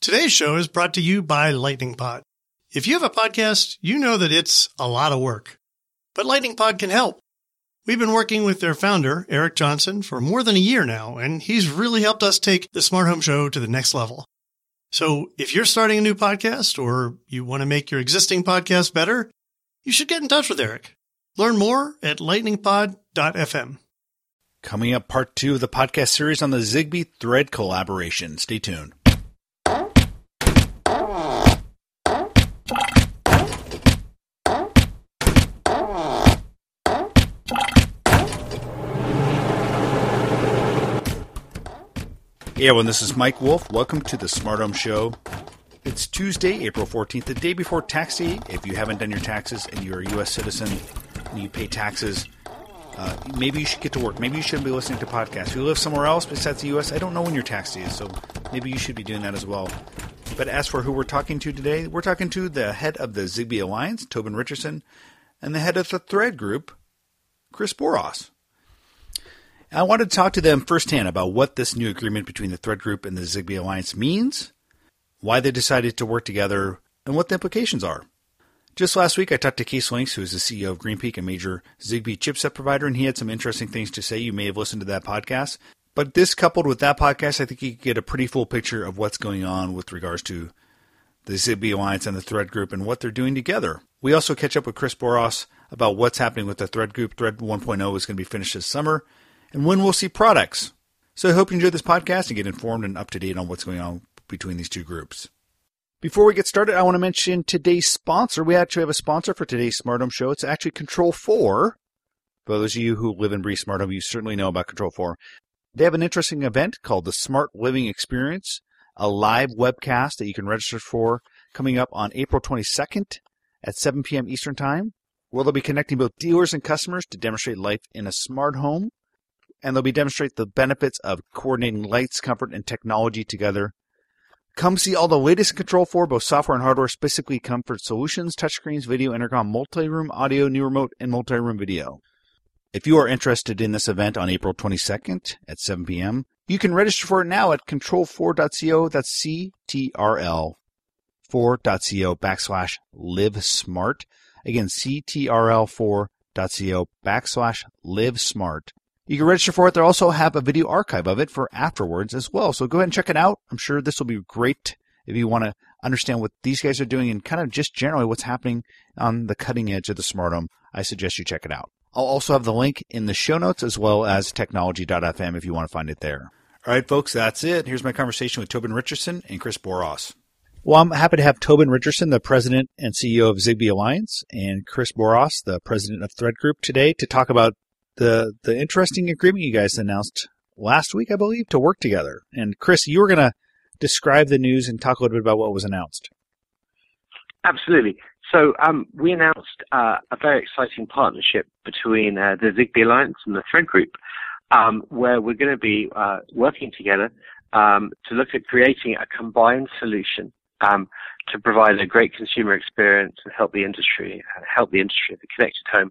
Today's show is brought to you by Lightning Pod. If you have a podcast, you know that it's a lot of work, but Lightning Pod can help. We've been working with their founder, Eric Johnson, for more than a year now, and he's really helped us take the Smart Home Show to the next level. So if you're starting a new podcast or you want to make your existing podcast better, you should get in touch with Eric. Learn more at lightningpod.fm. Coming up, part two of the podcast series on the Zigbee Thread collaboration. Stay tuned. Hey everyone, this is Mike Wolf. Welcome to the Smart Home Show. It's Tuesday, April 14th, the day before tax day. If you haven't done your taxes and you're a U.S. citizen and you pay taxes, uh, maybe you should get to work. Maybe you shouldn't be listening to podcasts. If you live somewhere else besides the U.S., I don't know when your tax day is, so maybe you should be doing that as well. But as for who we're talking to today, we're talking to the head of the Zigbee Alliance, Tobin Richardson, and the head of the Thread Group, Chris Boross. I wanted to talk to them firsthand about what this new agreement between the Thread Group and the Zigbee Alliance means, why they decided to work together, and what the implications are. Just last week, I talked to Cees Links, who is the CEO of GreenPeak, a major Zigbee chipset provider, and he had some interesting things to say. You may have listened to that podcast. But this coupled with that podcast, I think you get a pretty full picture of what's going on with regards to the Zigbee Alliance and the Thread Group and what they're doing together. We also catch up with Chris Boross about what's happening with the Thread Group. Thread 1.0 is going to be finished this summer and when we'll see products. So I hope you enjoyed this podcast and get informed and up to date on what's going on between these two groups. Before we get started, I want to mention today's sponsor. We actually have a sponsor for today's Smart Home Show. It's actually Control4. For those of you who live and breathe Smart Home, you certainly know about Control4. They have an interesting event called the Smart Living Experience, a live webcast that you can register for coming up on April 22nd at 7 p.m. Eastern Time, where they'll be connecting both dealers and customers to demonstrate life in a smart home and they'll be demonstrate the benefits of coordinating lights, comfort, and technology together. Come see all the latest in Control4, both software and hardware, specifically comfort solutions, touchscreens, video, intercom, multi-room audio, new remote, and multi-room video. If you are interested in this event on April 22nd at 7 p.m., you can register for it now at control4.co. That's C-T-R-L 4.co backslash live smart. Again, CTRL4.co backslash live smart. You can register for it. They also have a video archive of it for afterwards as well. So go ahead and check it out. I'm sure this will be great if you want to understand what these guys are doing and kind of just generally what's happening on the cutting edge of the smart home. I suggest you check it out. I'll also have the link in the show notes as well as technology.fm if you want to find it there. All right, folks, that's it. Here's my conversation with Tobin Richardson and Chris Boross. Well, I'm happy to have Tobin Richardson, the president and CEO of Zigbee Alliance, and Chris Boross, the president of Thread Group, today to talk about the the interesting agreement you guys announced last week, I believe, to work together. And Chris, you were going to describe the news and talk a little bit about what was announced. Absolutely. So um, we announced uh, a very exciting partnership between uh, the Zigbee Alliance and the Thread Group, um, where we're going to be uh, working together um, to look at creating a combined solution um, to provide a great consumer experience and help the industry, help the industry the connected home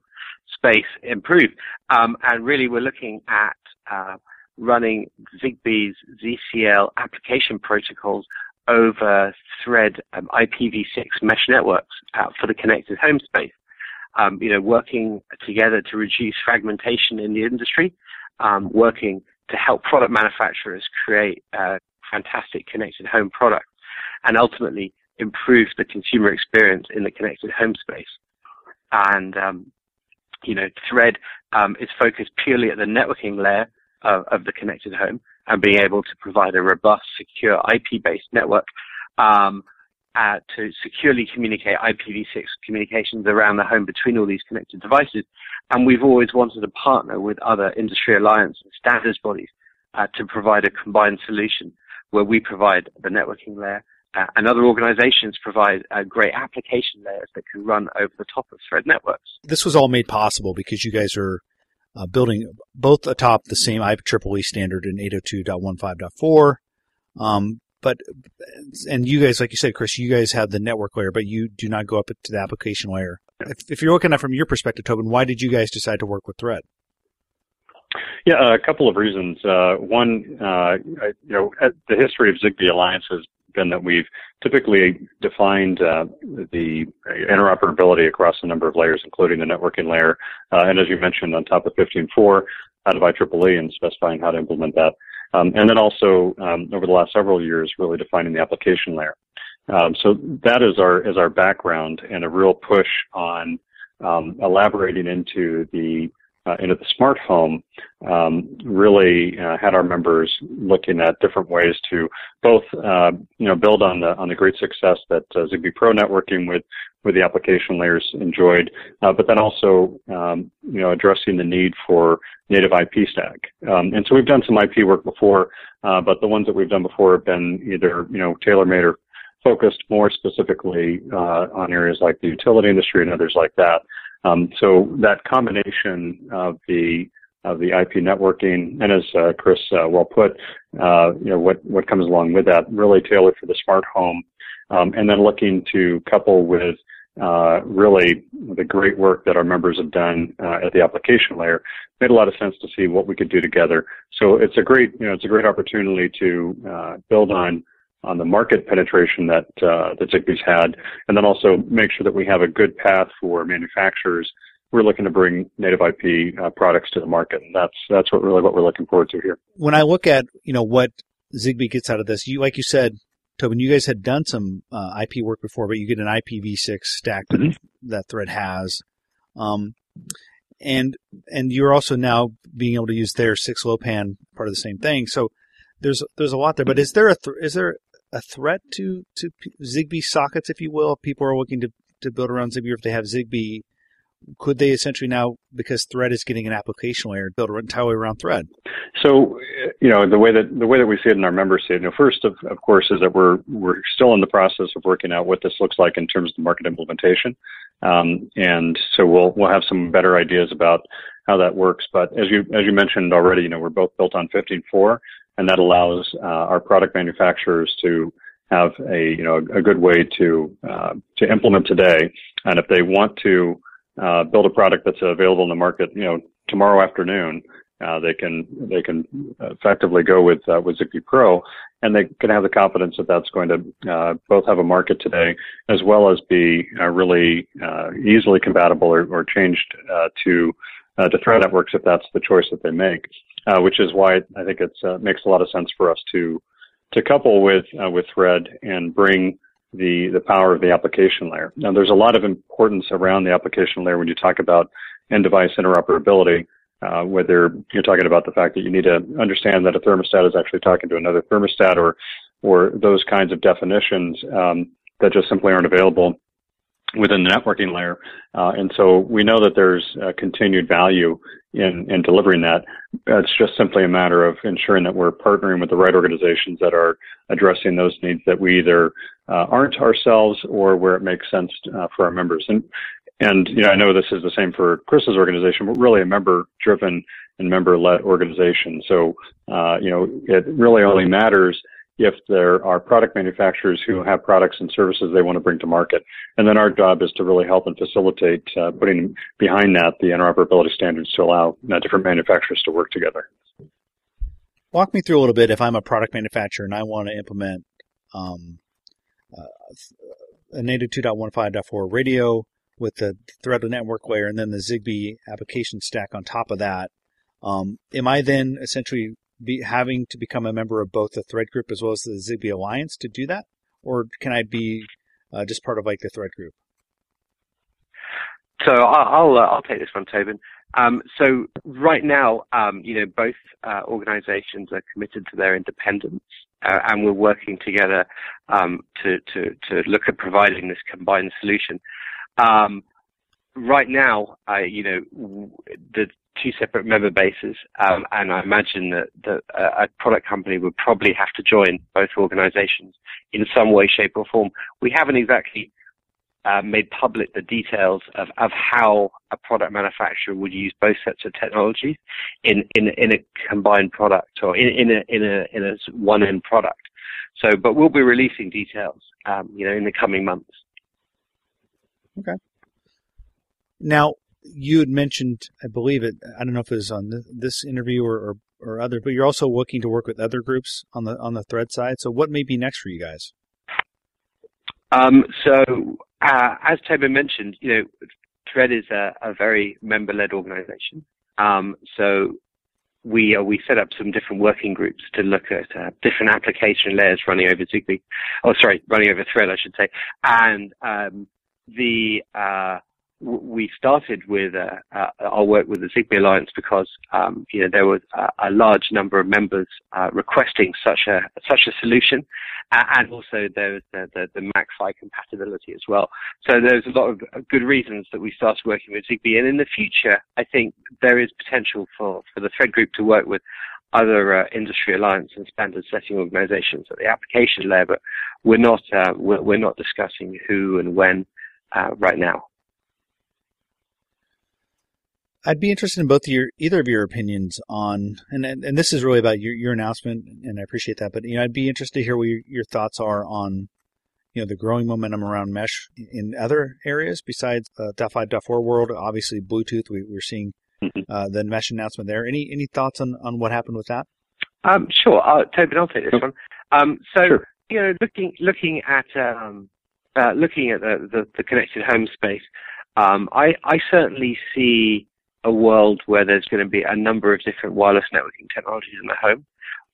space improve. Um, and really, we're looking at uh, running Zigbee's ZCL application protocols over Thread um, IPv6 mesh networks uh, for the connected home space. Um, you know, working together to reduce fragmentation in the industry, um, working to help product manufacturers create uh, fantastic connected home products, and ultimately improve the consumer experience in the connected home space. And um, you know, Thread um, is focused purely at the networking layer of, of, the connected home and being able to provide a robust, secure IP-based network um, uh, to securely communicate IPv6 communications around the home between all these connected devices. And we've always wanted to partner with other industry alliance and standards bodies uh, to provide a combined solution where we provide the networking layer uh, and other organizations provide uh, great application layers that can run over the top of thread networks. This was all made possible because you guys are uh, building both atop the same IEEE standard in 802.15.4. Um, but, and you guys, like you said, Chris, you guys have the network layer, but you do not go up to the application layer. If, if you're looking at it from your perspective, Tobin, why did you guys decide to work with Thread? Yeah, a couple of reasons. Uh, one, uh, you know, the history of Zigbee Alliance has been that we've typically defined uh, the interoperability across a number of layers, including the networking layer, uh, and as you mentioned, on top of 15.4 out of IEEE and specifying how to implement that. Um, and then also um, over the last several years, really defining the application layer. Um, so that is our is our background and a real push on um, elaborating into the uh, into the smart home. Um, really uh, had our members looking at different ways to both uh, you know build on the on the great success that uh, Zigbee Pro networking with with the application layers enjoyed, uh, but then also um, you know addressing the need for native IP stack. Um, and so we've done some IP work before, uh, but the ones that we've done before have been either you know tailor-made or focused more specifically uh, on areas like the utility industry and others like that. Um, so that combination of the of the IP networking, and as uh, Chris uh, well put, uh, you know what what comes along with that, really tailored for the smart home, um, and then looking to couple with uh, really the great work that our members have done uh, at the application layer made a lot of sense to see what we could do together. So it's a great, you know, it's a great opportunity to uh, build on on the market penetration that uh, that Zigbee's had, and then also make sure that we have a good path for manufacturers. We're looking to bring native IP uh, products to the market, and that's that's what really what we're looking forward to here. When I look at you know what Zigbee gets out of this, you like you said, Tobin, you guys had done some uh, IP work before, but you get an IPv6 stack mm-hmm. that Thread has. Um, and and you're also now being able to use their 6LoWPAN part of the same thing. So there's there's a lot there. But is there a th- is there a threat to to Zigbee sockets, if you will? If people are looking to to build around Zigbee, or if they have Zigbee, could they essentially now, because Thread is getting an application layer, build entirely around Thread? So, you know, the way that the way that we see it in our members see it, you know, first of, of course is that we're we're still in the process of working out what this looks like in terms of the market implementation, um, and so we'll we'll have some better ideas about how that works. But as you as you mentioned already, you know, we're both built on 15.4, and that allows uh, our product manufacturers to have a you know a, good way to uh, to implement today. And if they want to uh, build a product that's available in the market, you know, tomorrow afternoon, uh, they can they can effectively go with uh, with Zigbee Pro, and they can have the confidence that that's going to uh, both have a market today as well as be uh, really uh, easily compatible or, or changed uh, to to thread networks if that's the choice that they make. Which is why I think it makes a lot of sense for us to to couple with with Thread and bring the the power of the application layer. Now, there's a lot of importance around the application layer when you talk about end device interoperability uh, whether you're talking about the fact that you need to understand that a thermostat is actually talking to another thermostat or or those kinds of definitions um, that just simply aren't available within the networking layer. Uh, and so we know that there's a continued value in, in delivering that. It's just simply a matter of ensuring that we're partnering with the right organizations that are addressing those needs that we either uh, aren't ourselves or where it makes sense uh, for our members. And and you know, I know this is the same for Chris's organization, but really a member-driven and member-led organization. So uh, you know, it really only matters if there are product manufacturers who have products and services they want to bring to market. And then our job is to really help and facilitate uh, putting behind that the interoperability standards to allow uh, different manufacturers to work together. Walk me through a little bit if I'm a product manufacturer and I want to implement um, uh, a native 2.15.4 radio with the threaded network layer and then the Zigbee application stack on top of that. Um, am I then essentially be having to become a member of both the Thread group as well as the Zigbee Alliance to do that, or can I be uh, just part of like the Thread group? So I'll I'll, uh, I'll take this one, Tobin. Um, so right now, um, you know, both uh, organisations are committed to their independence, uh, and we're working together um, to, to to look at providing this combined solution. Um, right now, uh, you know, the two separate member bases, um, and I imagine that, that a product company would probably have to join both organizations in some way, shape, or form. We haven't exactly uh, made public the details of, of how a product manufacturer would use both sets of technologies in, in, in a combined product or in, in a, in a, in a one end product. So, but we'll be releasing details, um, you know, in the coming months. Okay. Now, you had mentioned, I believe it, I don't know if it was on this interview or, or, or other, but you're also looking to work with other groups on the on the thread side. So, what may be next for you guys? Um, so, uh, as Toby mentioned, you know, Thread is a, a very member-led organization. Um, so we uh, we set up some different working groups to look at uh, different application layers running over Zigbee. Oh, sorry, running over Thread, I should say. And um, the uh, we started with uh, uh, our work with the Zigbee Alliance because um, you know there was a, a, large number of members uh, requesting such a such a solution, and also there was the, the, the compatibility as well. So there's a lot of good reasons that we started working with Zigbee, and in the future, I think there is potential for for the Thread group to work with other uh, industry alliance and standard setting organizations at the application layer, but we're not uh, we're, we're, not discussing who and when uh, right now. I'd be interested in both your either of your opinions on, and and, this is really about your, your announcement, and I appreciate that. But you know, I'd be interested to hear what your, your thoughts are on, you know, the growing momentum around mesh in other areas besides uh, .5.4 world. Obviously, Bluetooth. We, we're seeing mm-hmm. uh, the mesh announcement there. Any any thoughts on, on what happened with that? Um, sure, uh, Toby, I'll take this one. Um, so sure. you know, looking looking at um, uh, looking at the, the, the connected home space, um, I I certainly see a world where there's going to be a number of different wireless networking technologies in the home,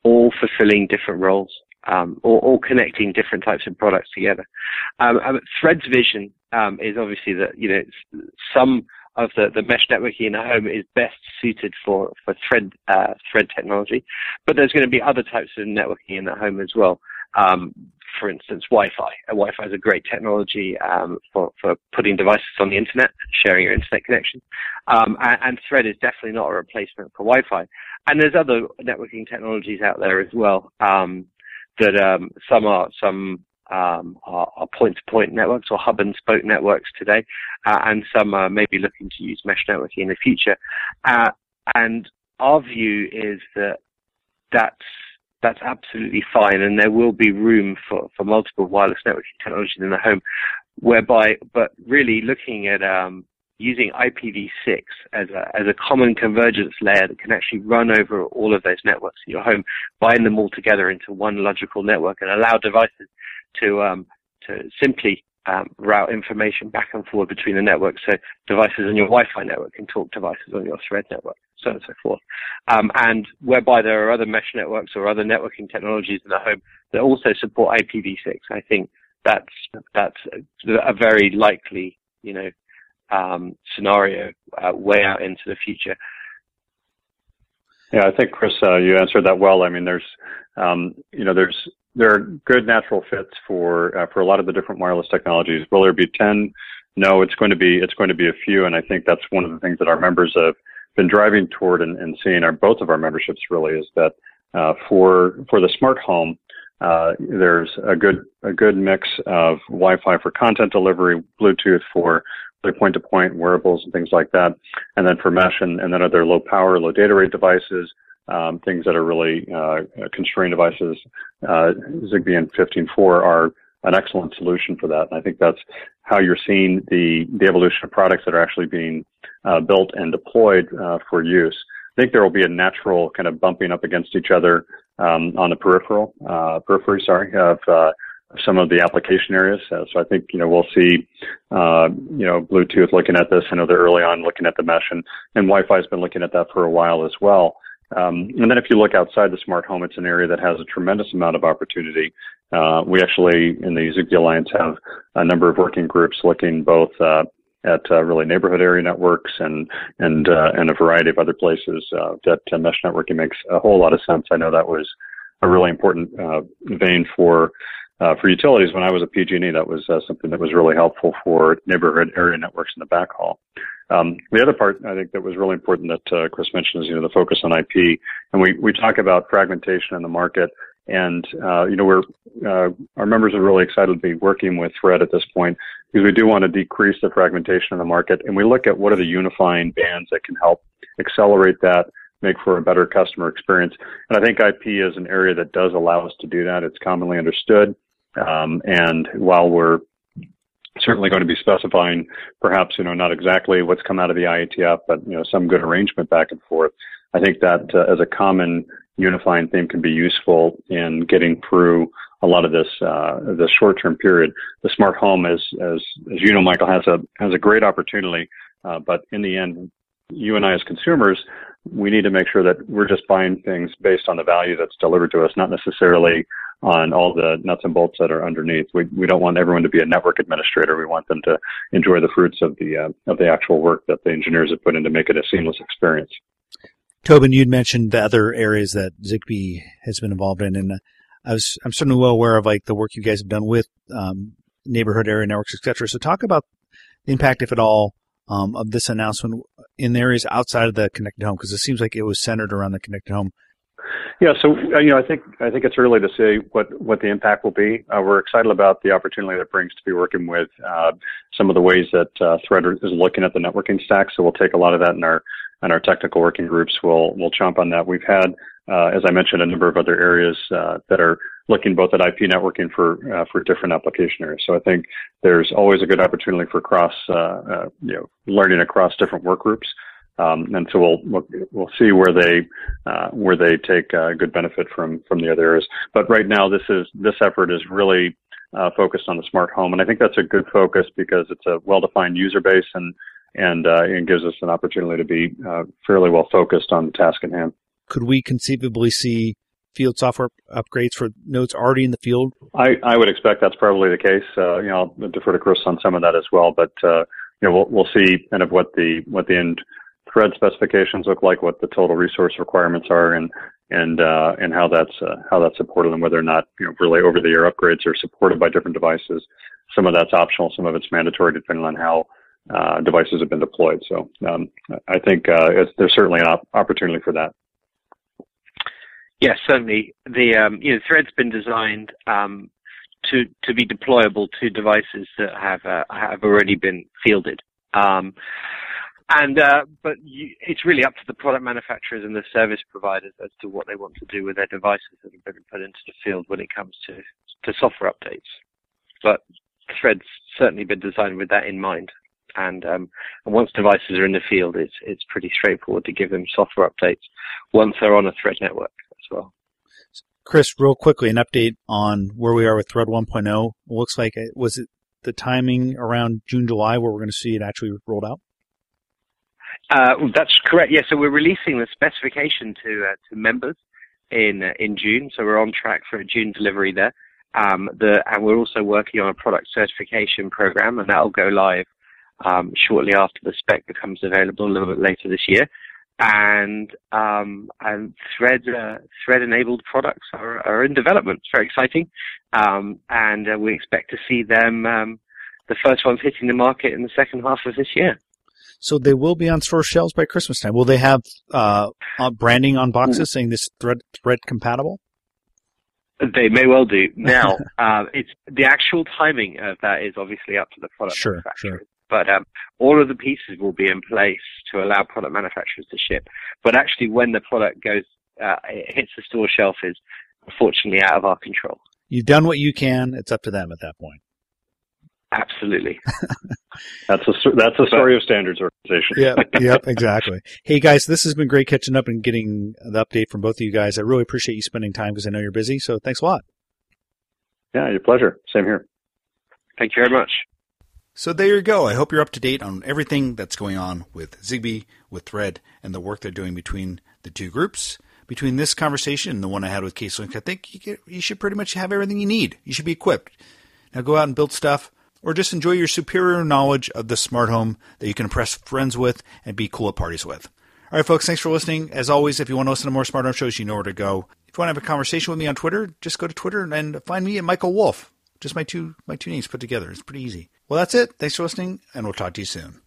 all fulfilling different roles, um, or, or, connecting different types of products together. Um, um, Thread's vision um, is obviously that you know some of the, the mesh networking in the home is best suited for for Thread uh, Thread technology, but there's going to be other types of networking in the home as well. Um, for instance, Wi-Fi. Wi-Fi is a great technology um, for, for putting devices on the internet, sharing your internet connection. Um, and, and, Thread is definitely not a replacement for Wi-Fi. And there's other networking technologies out there as well um, that um, some are some um, are, are, point-to-point networks or hub and spoke networks today, uh, and some are maybe looking to use mesh networking in the future. Uh, and our view is that that's that's absolutely fine, and there will be room for, for multiple wireless networking technologies in the home, whereby, but really looking at um, using IPv6 as a, as a common convergence layer that can actually run over all of those networks in your home, bind them all together into one logical network and allow devices to, um, to simply um, route information back and forward between the networks. So devices on your Wi-Fi network can talk devices on your Thread network, so on and so forth. Um, and whereby there are other mesh networks or other networking technologies in the home that also support IPv6, I think that's that's a very likely, you know, um, scenario uh, way out into the future. Yeah, I think Chris, uh, you answered that well. I mean, there's, um, you know, there's there are good natural fits for uh, for a lot of the different wireless technologies. Will there be ten? No, it's going to be it's going to be a few, and I think that's one of the things that our members have been driving toward and, and seeing. Our both of our memberships really is that uh, for for the smart home, uh, there's a good a good mix of Wi-Fi for content delivery, Bluetooth for point-to-point wearables and things like that, and then for mesh and, and then other low power, low data rate devices, um, things that are really uh, constrained devices, uh, Zigbee and 15.4 are an excellent solution for that. And I think that's how you're seeing the, the evolution of products that are actually being uh, built and deployed uh, for use. I think there will be a natural kind of bumping up against each other um, on the peripheral uh, periphery, sorry, of uh, some of the application areas. So I think, you know, we'll see, uh, you know, Bluetooth looking at this. I know they're early on looking at the mesh and, and Wi-Fi has been looking at that for a while as well. Um, and then if you look outside the smart home, it's an area that has a tremendous amount of opportunity. Uh, we actually, in the Zigbee Alliance, have a number of working groups looking both uh, at uh, really neighborhood area networks and and uh, and a variety of other places uh, that uh, mesh networking makes a whole lot of sense. I know that was a really important vein for uh, for utilities, when I was at PG&E, that was uh, something that was really helpful for neighborhood area networks in the backhaul. Um, the other part I think that was really important that uh, Chris mentioned is you know the focus on IP, and we we talk about fragmentation in the market, and uh, you know we're uh, our members are really excited to be working with Thread at this point because we do want to decrease the fragmentation in the market, and we look at what are the unifying bands that can help accelerate that make for a better customer experience. And I think IP is an area that does allow us to do that. It's commonly understood. Um, and while we're certainly going to be specifying perhaps, you know, not exactly what's come out of the IETF, but, you know, some good arrangement back and forth, I think that uh, as a common unifying theme can be useful in getting through a lot of this uh, this short term period. The smart home, as as as you know, Michael has a has a great opportunity, uh, but in the end, you and I as consumers, we need to make sure that we're just buying things based on the value that's delivered to us, not necessarily on all the nuts and bolts that are underneath. We we don't want everyone to be a network administrator. We want them to enjoy the fruits of the uh, of the actual work that the engineers have put in to make it a seamless experience. Tobin, you'd mentioned the other areas that Zigbee has been involved in, and I was I'm certainly well aware of like the work you guys have done with um, neighborhood area networks, etc. So talk about the impact, if at all, um, of this announcement in areas outside of the connected home, because it seems like it was centered around the connected home. Yeah, so uh, you know, I think I think it's early to say what what the impact will be. Uh, we're excited about the opportunity that brings to be working with uh, some of the ways that uh, Thread is looking at the networking stack. So we'll take a lot of that in our and our technical working groups We'll we'll chomp on that. We've had, uh, as I mentioned, a number of other areas uh, that are looking both at IP networking for uh, for different application areas. So I think there's always a good opportunity for cross, uh, uh, you know, learning across different work groups. Um, and so we'll, we'll, see where they uh, where they take good benefit from from the other areas. But right now, this is this effort is really uh, focused on the smart home. And I think that's a good focus because it's a well-defined user base and and uh, it gives us an opportunity to be fairly well focused on the task at hand. Could we conceivably see field software upgrades for nodes already in the field? I, I would expect that's probably the case. Uh, you know, I'll defer to Chris on some of that as well, but uh, you know, we'll, we'll see kind of what the what the end thread specifications look like, what the total resource requirements are, and and uh, and how that's uh, how that's supported, and whether or not you know really over the air upgrades are supported by different devices. Some of that's optional, some of it's mandatory, depending on how uh, devices have been deployed. So um, I think uh, there's certainly an op- opportunity for that. Yes, certainly. The um, you know Thread's been designed um, to to be deployable to devices that have uh, have already been fielded. Um, and uh, but you, it's really up to the product manufacturers and the service providers as to what they want to do with their devices that have been put into the field when it comes to to software updates. But Thread's certainly been designed with that in mind. And, um, and once devices are in the field, it's it's pretty straightforward to give them software updates once they're on a Thread network well. Chris, real quickly, an update on where we are with Thread 1.0. It looks like it was it the timing around June, July, where we're going to see it actually rolled out. Uh, that's correct. Yeah, so we're releasing the specification to uh, to members in uh, in June. So we're on track for a June delivery there. Um, the, and we're also working on a product certification program, and that'll go live um, shortly after the spec becomes available a little bit later this year. And um, and thread uh, thread enabled products are, are in development. It's very exciting, um, and uh, we expect to see them um, the first ones hitting the market in the second half of this year. So they will be on store shelves by Christmas time. Will they have uh, branding on boxes saying this thread thread compatible? They may well do. Now, uh, it's the actual timing of that is obviously up to the product sure, manufacturer. Sure. But um, all of the pieces will be in place to allow product manufacturers to ship. But actually, when the product goes, uh, it hits the store shelf is unfortunately out of our control. You've done what you can. It's up to them at that point. Absolutely. that's a that's a story of standards organization. yeah, yep, exactly. Hey guys, this has been great catching up and getting the update from both of you guys. I really appreciate you spending time because I know you're busy. So thanks a lot. Yeah, your pleasure. Same here. Thank you very much. So there you go. I hope you're up to date on everything that's going on with Zigbee, with Thread, and the work they're doing between the two groups. Between this conversation and the one I had with Cees Links, I think you, get, you should pretty much have everything you need. You should be equipped. Now go out and build stuff or just enjoy your superior knowledge of the smart home that you can impress friends with and be cool at parties with. All right, folks, thanks for listening. As always, if you want to listen to more smart home shows, you know where to go. If you want to have a conversation with me on Twitter, just go to Twitter and find me at Michael Wolf. Just my two my two names put together. It's pretty easy. Well, that's it. Thanks for listening, and we'll talk to you soon.